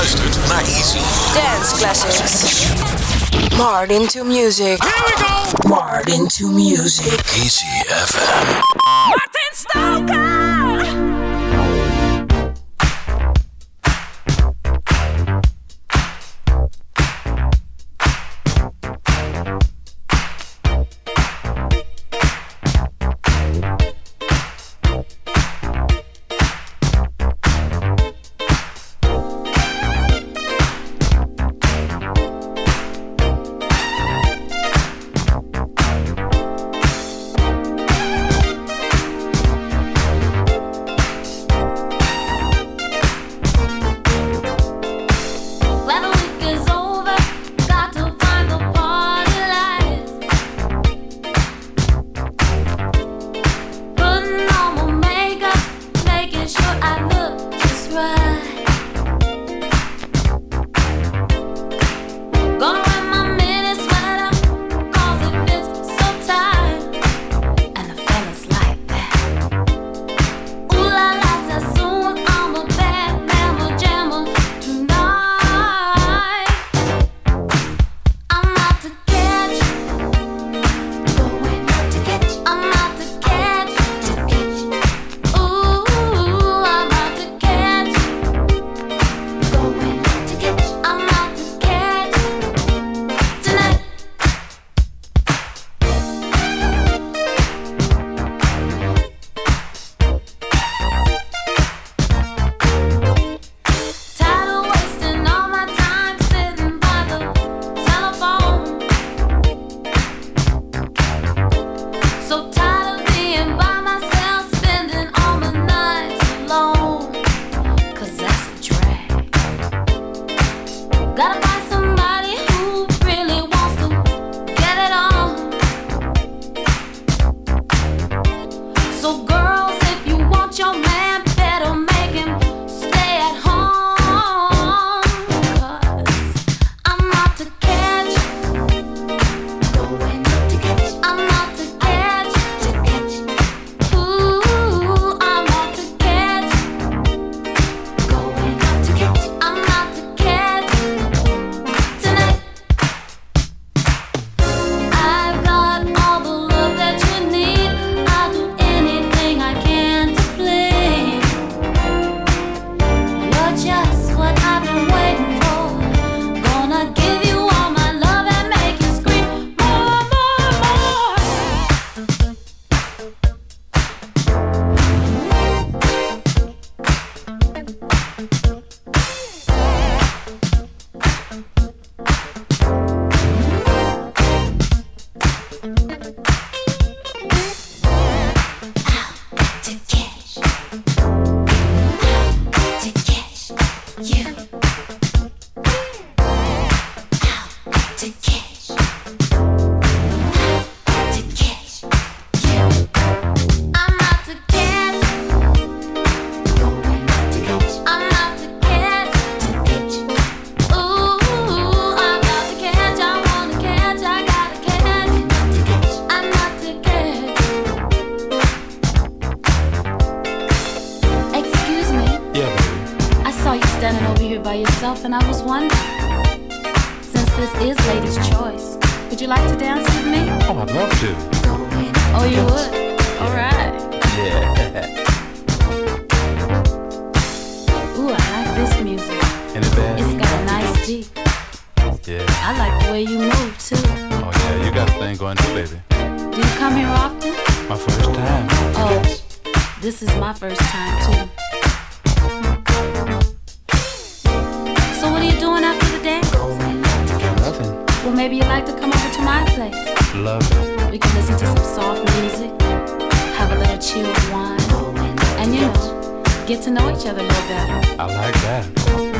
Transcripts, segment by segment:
luistert naar Easy. Dance Classics. Martin to Music. Here we go! Martin to Music. Easy FM. Martin Stoker! and I was wondering, since this is Lady's Choice, would you like to dance with me? Oh, I'd love to. Oh, you would? All right. Yeah. Ooh, I like this music. And it bad? It's got a nice beat. Yeah. I like the way you move, too. Oh, yeah, you got a thing going too, baby. Do you come here often? My first time. Oh, this is my first time, too. maybe you'd like to come over to my place. Love it. We can listen to some soft music, have a little chilled wine, and you know, get to know each other a little better. I like that.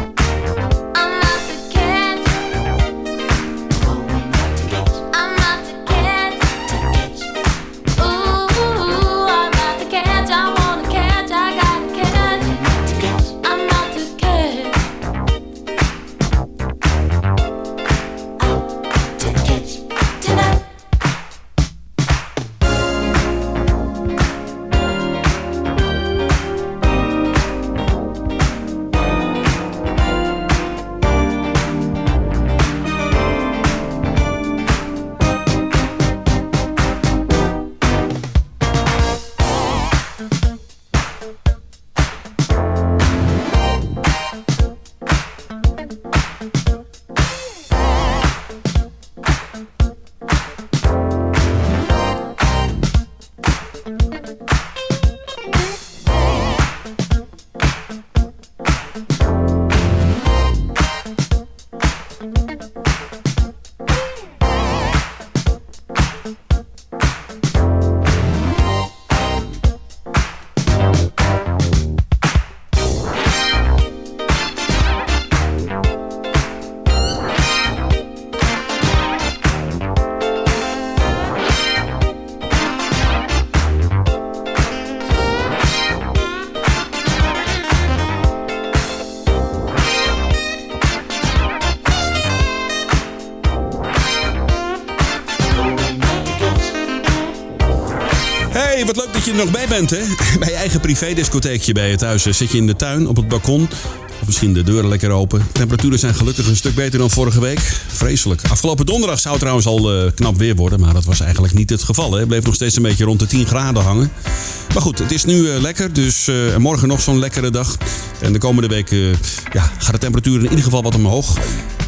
Je er nog bij bent, hè? Bij je eigen privédiscotheekje bij je thuis. Zit je in de tuin, op het balkon. Of misschien de deuren lekker open. Temperaturen zijn gelukkig een stuk beter dan vorige week. Vreselijk. Afgelopen donderdag zou het trouwens al eh, knap weer worden. Maar dat was eigenlijk niet het geval. Hè. Het bleef nog steeds een beetje rond de 10 graden hangen. Maar goed, het is nu eh, lekker. Dus eh, en morgen nog zo'n lekkere dag. En de komende week ja, gaat de temperatuur in ieder geval wat omhoog.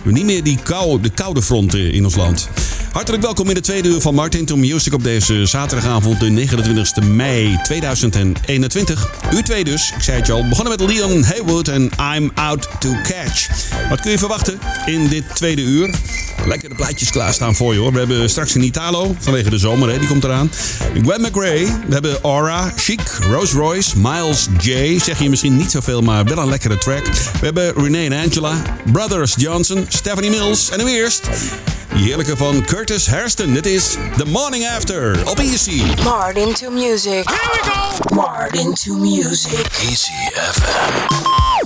Niet meer die kou, de koude front in ons land. Hartelijk welkom in de tweede uur van Martin to Music op deze zaterdagavond, de 29e mei 2021. Uur 2 dus, ik zei het al. Begonnen met Leon Haywood en I'm Out to Catch. Wat kun je verwachten in dit tweede uur? Lekkere plaatjes klaarstaan voor je hoor. We hebben straks een Italo, vanwege de zomer, hè, die komt eraan. Gwen McRae, we hebben Aura, Chic, Rose Royce, Miles J. Zeg je misschien niet zoveel, maar wel een lekkere track. We hebben Renee en Angela, Brothers Johnson, Stephanie Mills en nu eerst... Heerlijke van Curtis Hairston. Dit is The Morning After op Easy. Martin to music. Here we go. Martin to music. Easy FM.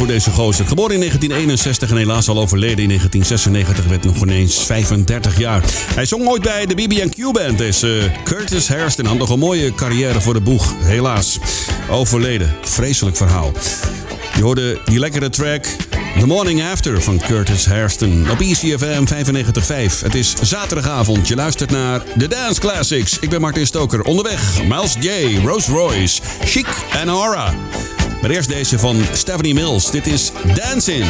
Voor deze gozer. Geboren in 1961 en helaas al overleden in 1996. Werd nog ineens 35 jaar. Hij zong ooit bij de BB&Q Band. Deze Curtis Hairston had nog een mooie carrière voor de boeg. Helaas. Overleden. Vreselijk verhaal. Je hoorde die lekkere track The Morning After van Curtis Hairston op ECFM 95.5. Het is zaterdagavond. Je luistert naar The Dance Classics. Ik ben Martin Stoker. Onderweg Miles J, Rose Royce, Chic en Aura. Maar eerst deze van Stephanie Mills. Dit is Dancing.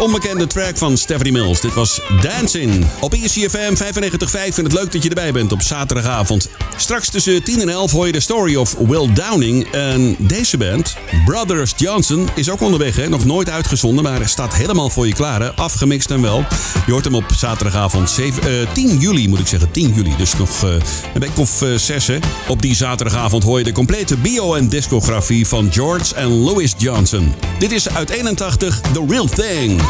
Onbekende track van Stephanie Mills. Dit was Dancing. Op E ECFM 95.5 vind het leuk dat je erbij bent op zaterdagavond. Straks tussen 10 en 11 hoor je de story of Will Downing. En deze band, Brothers Johnson, is ook onderweg. Nog nooit uitgezonden, maar staat helemaal voor je klaar. Afgemixt en wel. Je hoort hem op zaterdagavond 7, eh, 10 juli, moet ik zeggen. 10 juli, dus nog eh, een week of eh, zes. Hè? Op die zaterdagavond hoor je de complete bio- en discografie van George en Louis Johnson. Dit is uit 81 The Real Thing.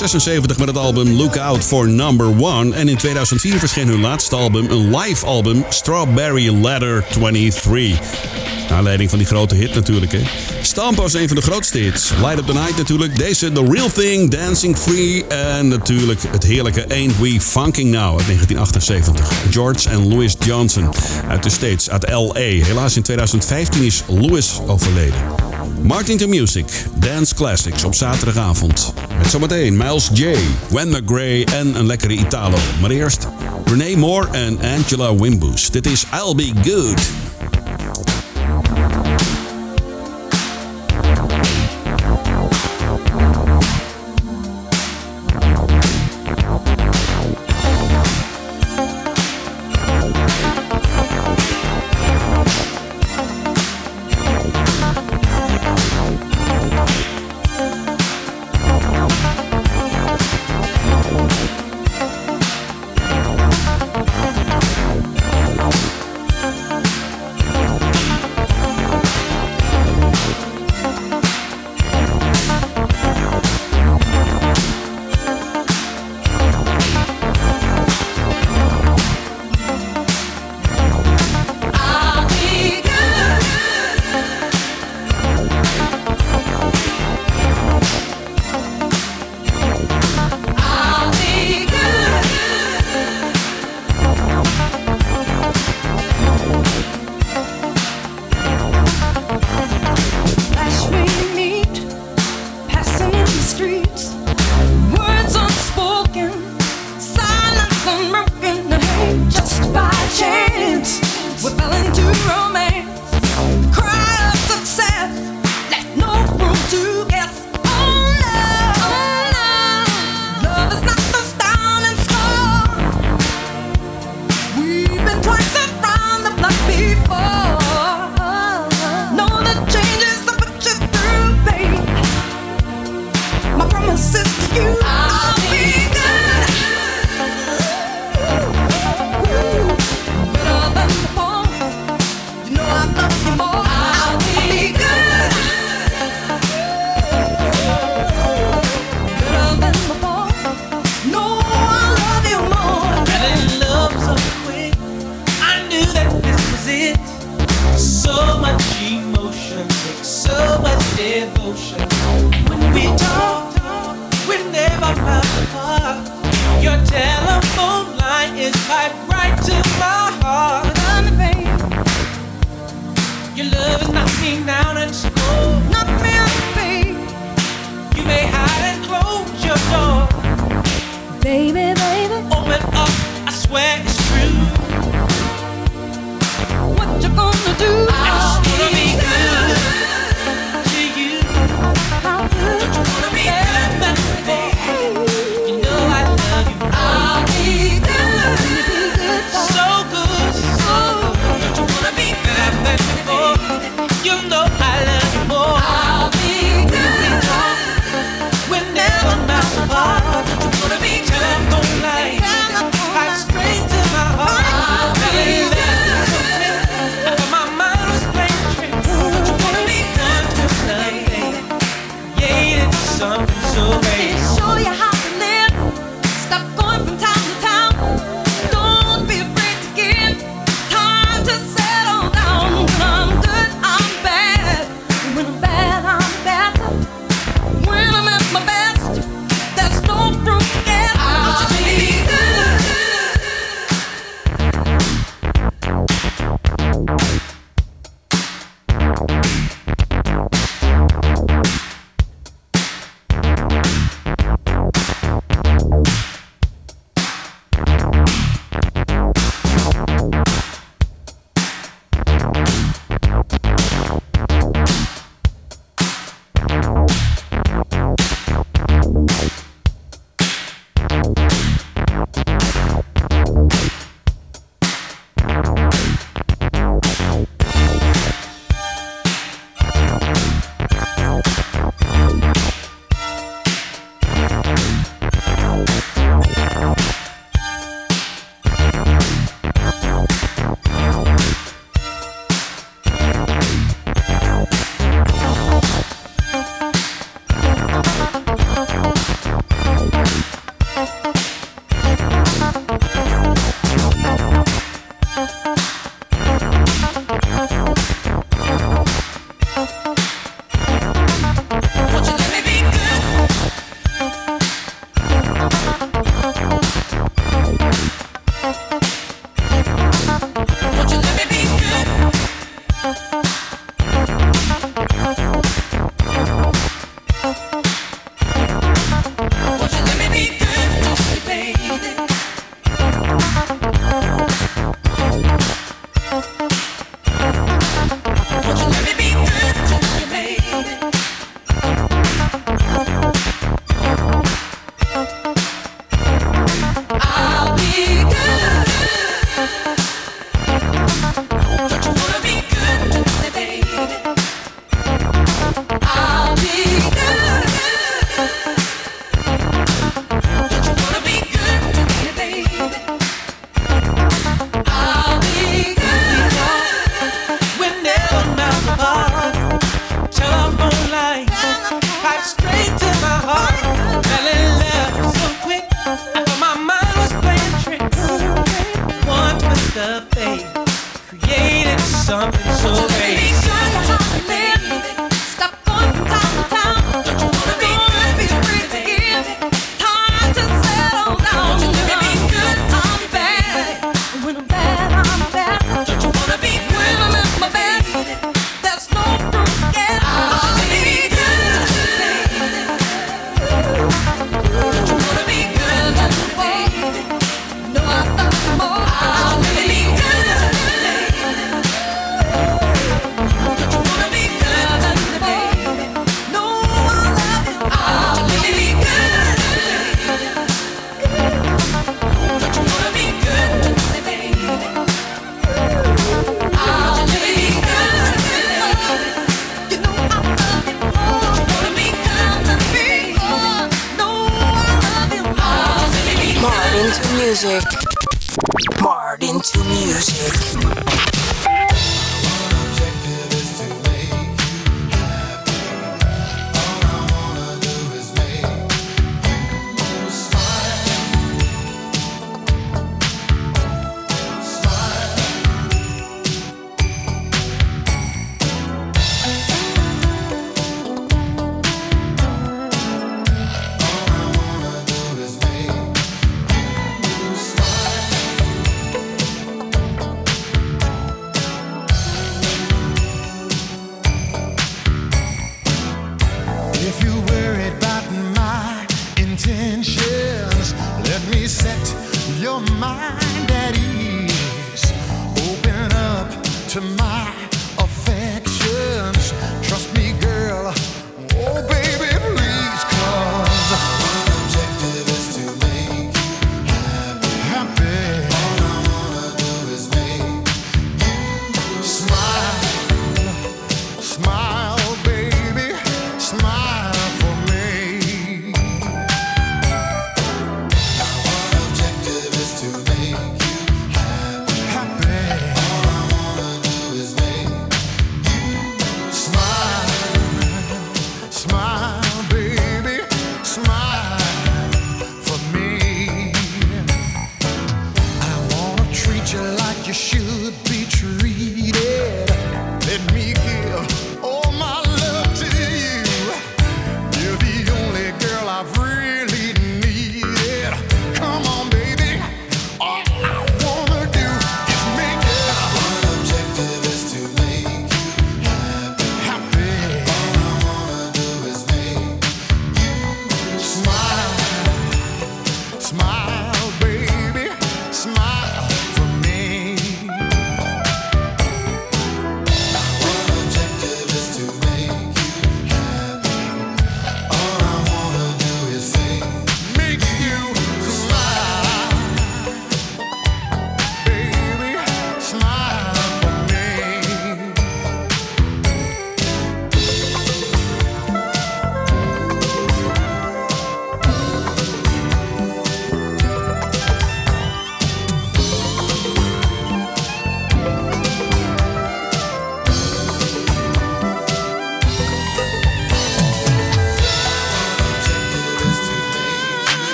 1976 met het album Look Out for Number One. En in 2004 verscheen hun laatste album, een live album, Strawberry Ladder 23. Aanleiding van die grote hit natuurlijk, hè. Stamp was een van de grootste hits. Light Up The Night natuurlijk. Deze The Real Thing, Dancing Free. En natuurlijk het heerlijke Ain't We Funking Now uit 1978. George en Louis Johnson uit de States, uit L.A. Helaas in 2015 is Louis overleden. Martin to Music, Dance Classics op zaterdagavond. Met zometeen Miles J, Gwen McGray en een lekkere Italo. Maar eerst Renee Moore en Angela Wimbush. Dit is I'll Be Good.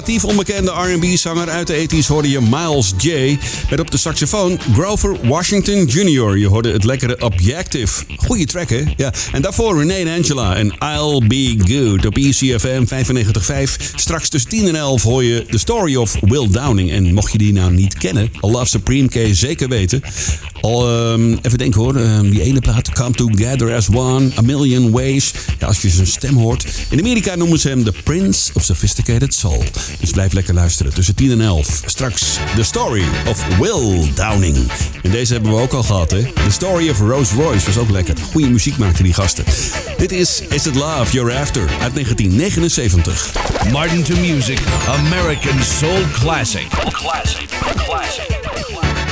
relatief onbekende R&B-zanger uit de 80s hoorde je Miles J. Met op de saxofoon Grover Washington Jr. Je hoorde het lekkere Objective. Goeie track, hè? Ja. En daarvoor Renee Angela en I'll Be Good op ECFM 95.5. Straks tussen 10 en 11 hoor je The Story of Will Downing. En mocht je die nou niet kennen, al Love Supreme kun je zeker weten. Al, ehm, even denken hoor, ehm, die ene plaat, Come Together As One, A Million Ways. Als je zijn stem hoort. In Amerika noemen ze hem The Prince of Sophisticated Soul. Dus blijf lekker luisteren. Tussen 10 en 11. Straks The Story of Will Downing. En deze hebben we ook al gehad, hè? The Story of Rose Royce was ook lekker. Goede muziek maakten die gasten. Dit is Is It Love You're After uit 1979. Martin to Music, American Soul Classic. Classic. classic.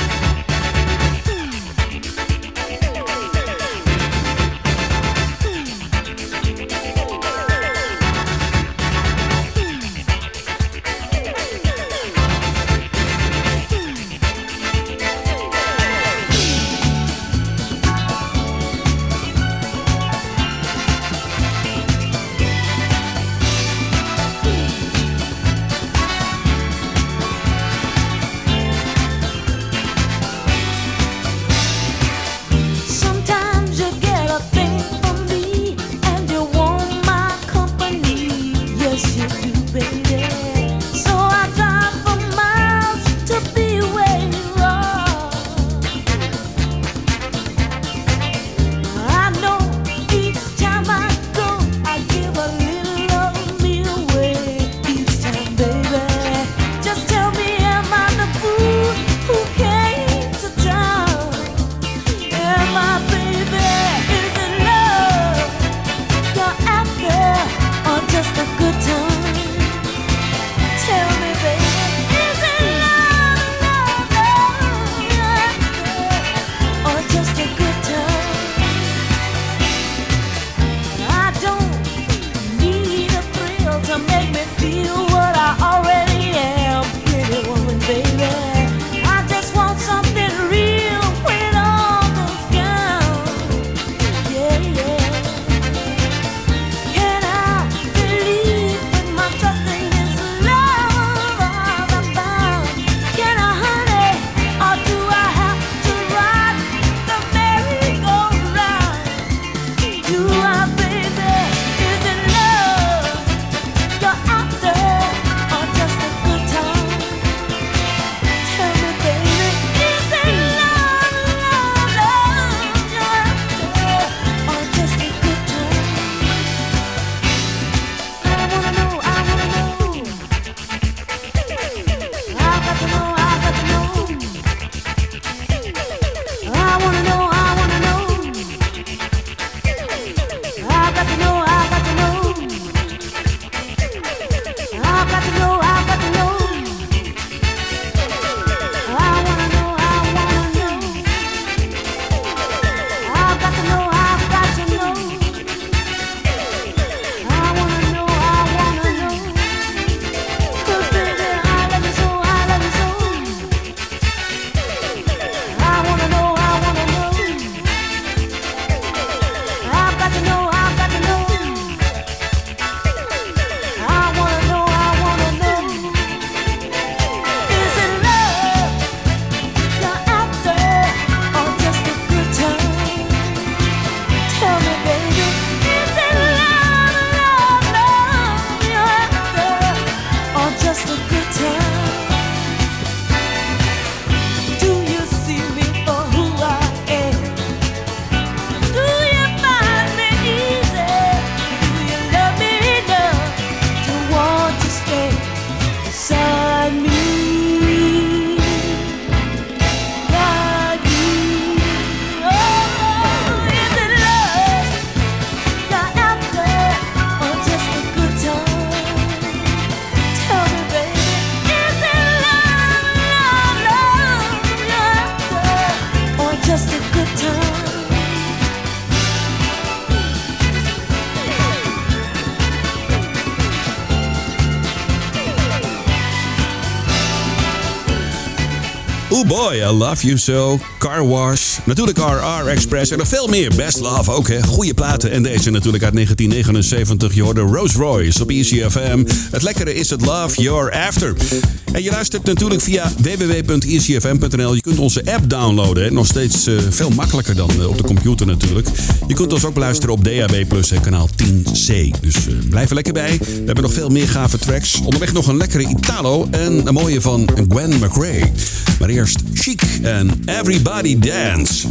Boy, I Love You So, Car Wash, natuurlijk RR Express en nog veel meer. Best Love ook, hè. Goede platen. En deze natuurlijk uit 1979. Je hoorde Rose Royce op ECFM. Het lekkere is het Love you're After. En je luistert natuurlijk via www.ecfm.nl. Je kunt onze app downloaden. Hè. Nog steeds eh, veel makkelijker dan eh, op de computer natuurlijk. Je kunt ons ook beluisteren op DAB+, Plus, kanaal 10C. Dus eh, blijf er lekker bij. We hebben nog veel meer gave tracks. Onderweg nog een lekkere Italo en een mooie van Gwen McRae. Maar eerst Chic en Everybody Dance.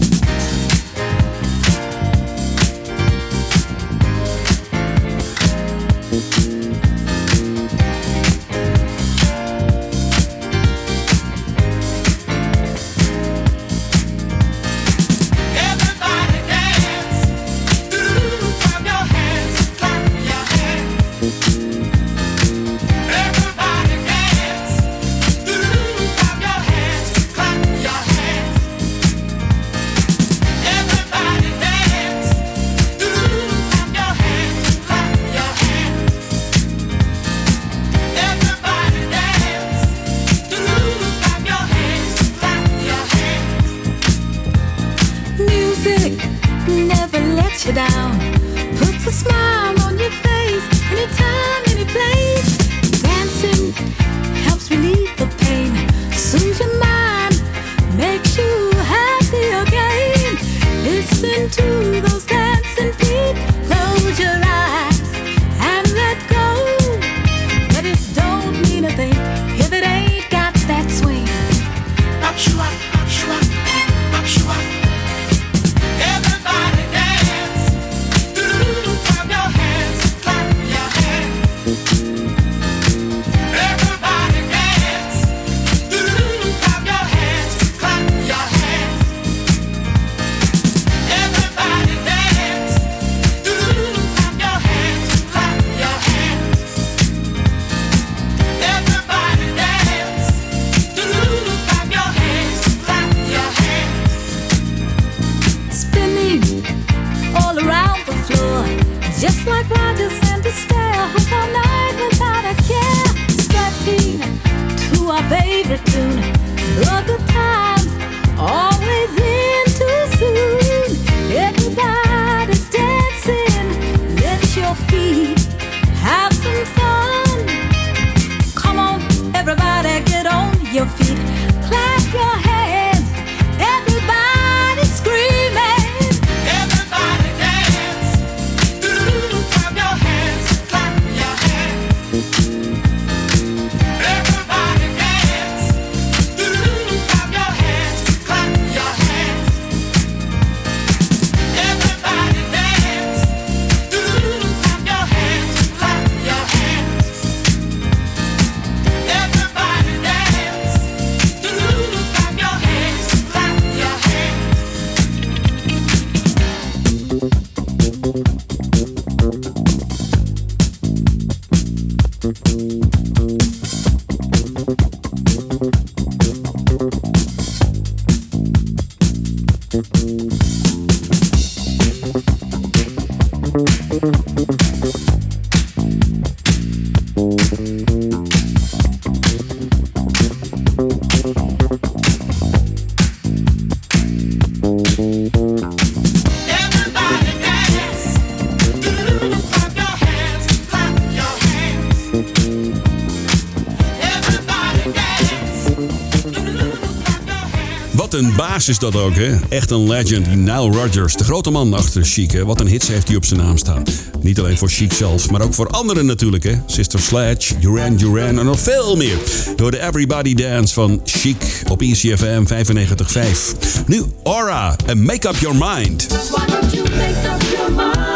is dat ook, hè? Echt een legend, Nile Rodgers. De grote man achter Chic. Wat een hits heeft hij op zijn naam staan. Niet alleen voor Chic zelf, maar ook voor anderen natuurlijk, hè? Sister Sledge, Duran Duran en nog veel meer. Door de Everybody Dance van Chic op ECFM 95.5. Nu Aura en Make Up Your Mind. Don't you make up your mind?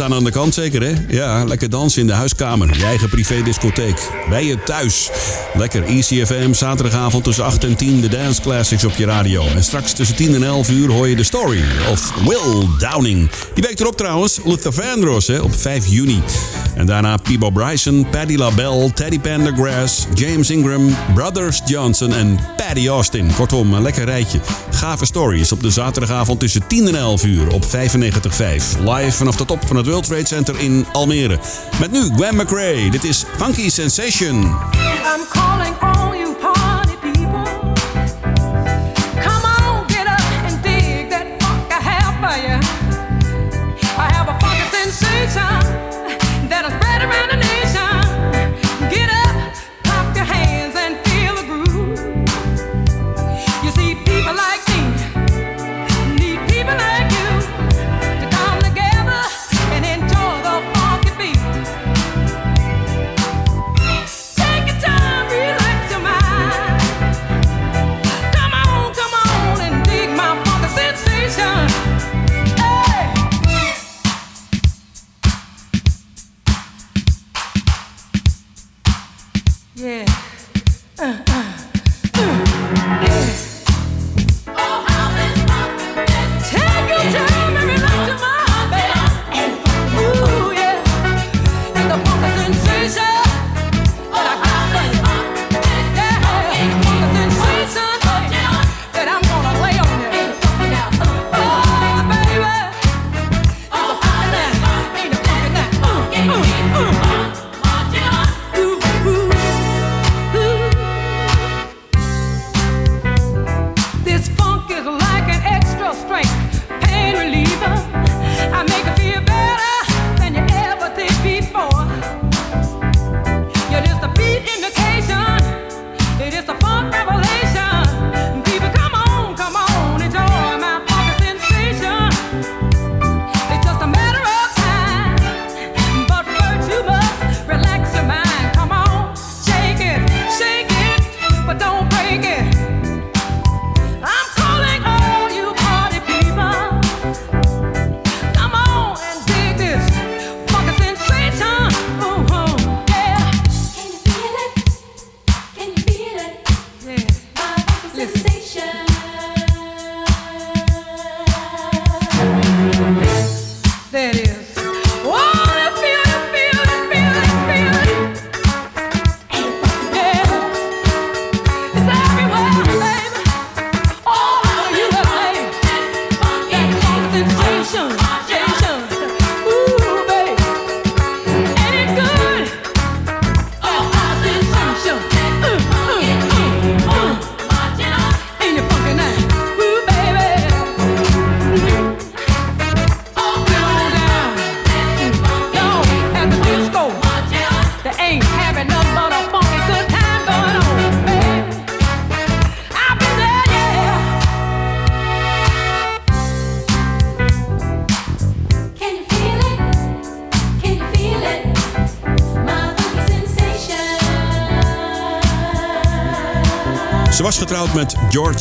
staan aan de kant zeker, hè? Ja, lekker dansen in de huiskamer. Je eigen privédiscotheek. Bij je thuis. Lekker ECFM, zaterdagavond tussen 8 en 10 de Dance Classics op je radio. En straks tussen 10 en 11 uur hoor je de Story of Will Downing. Die week erop trouwens, Luther Vandross hè, op 5 juni. En daarna Peebo Bryson, Paddy LaBelle, Teddy Pendergrass, James Ingram, Brothers Johnson en Paddy Austin. Kortom, een lekker rijtje. Gave Stories op de zaterdagavond tussen 10 en 11 uur op 95.5. Live vanaf de top van het World Trade Center in Almere. Met nu Gwen McRae. Dit is Funky Sensation. I'm calling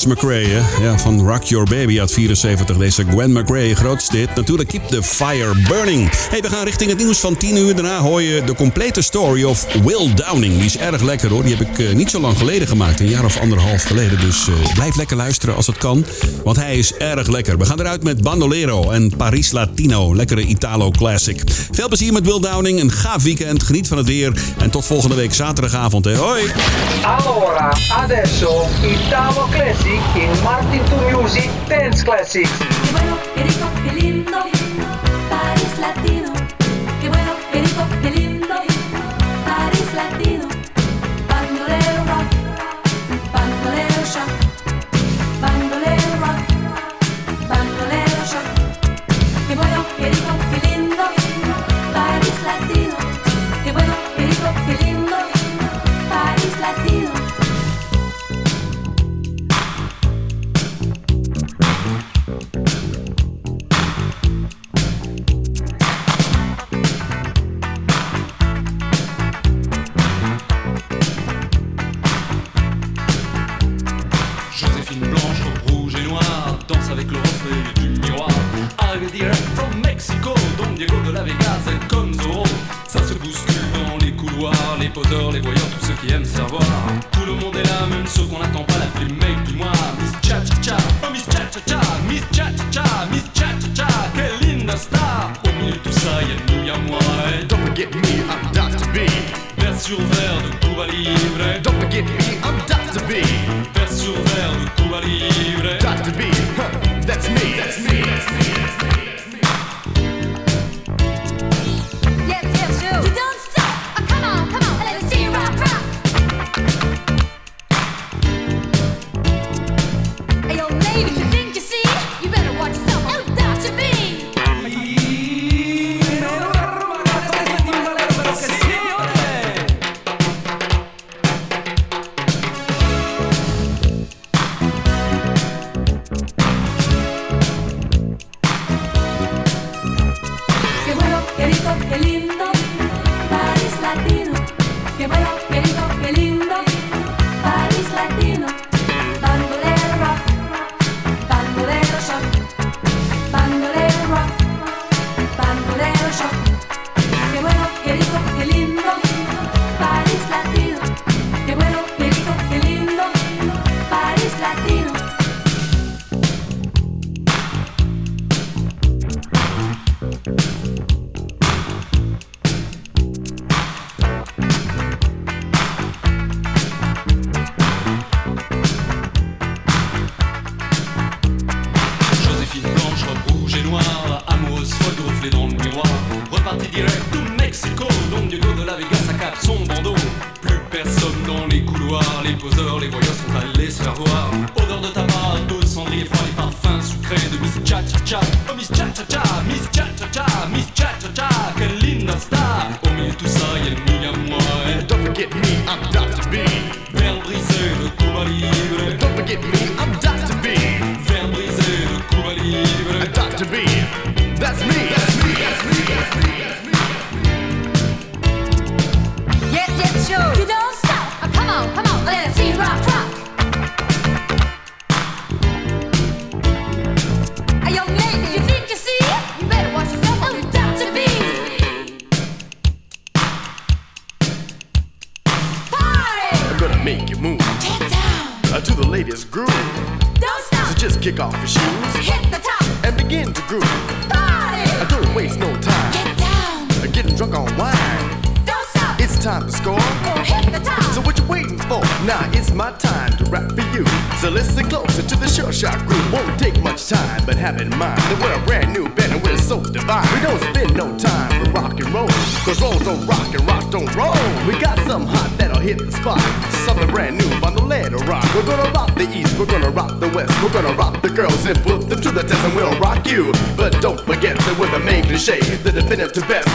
McRae. Ja, van Rock Your Baby uit 74. Deze Gwen McRae, grootste. Natuurlijk Keep the Fire Burning. Hey, we gaan richting het nieuws van 10 uur. Daarna hoor je de complete story of Will Downing. Die is erg lekker hoor. Die heb ik eh, niet zo lang geleden gemaakt. Een jaar of anderhalf geleden. Dus eh, blijf lekker luisteren als het kan. Want hij is erg lekker. We gaan eruit met Bandolero en Paris Latino. Lekkere Italo classic. Veel plezier met Will Downing. Een gaaf weekend. Geniet van het weer. En tot volgende week zaterdagavond. Hoi! Allora, adesso Italo classic. Music in Martin to Music Dance Classics. the definitive best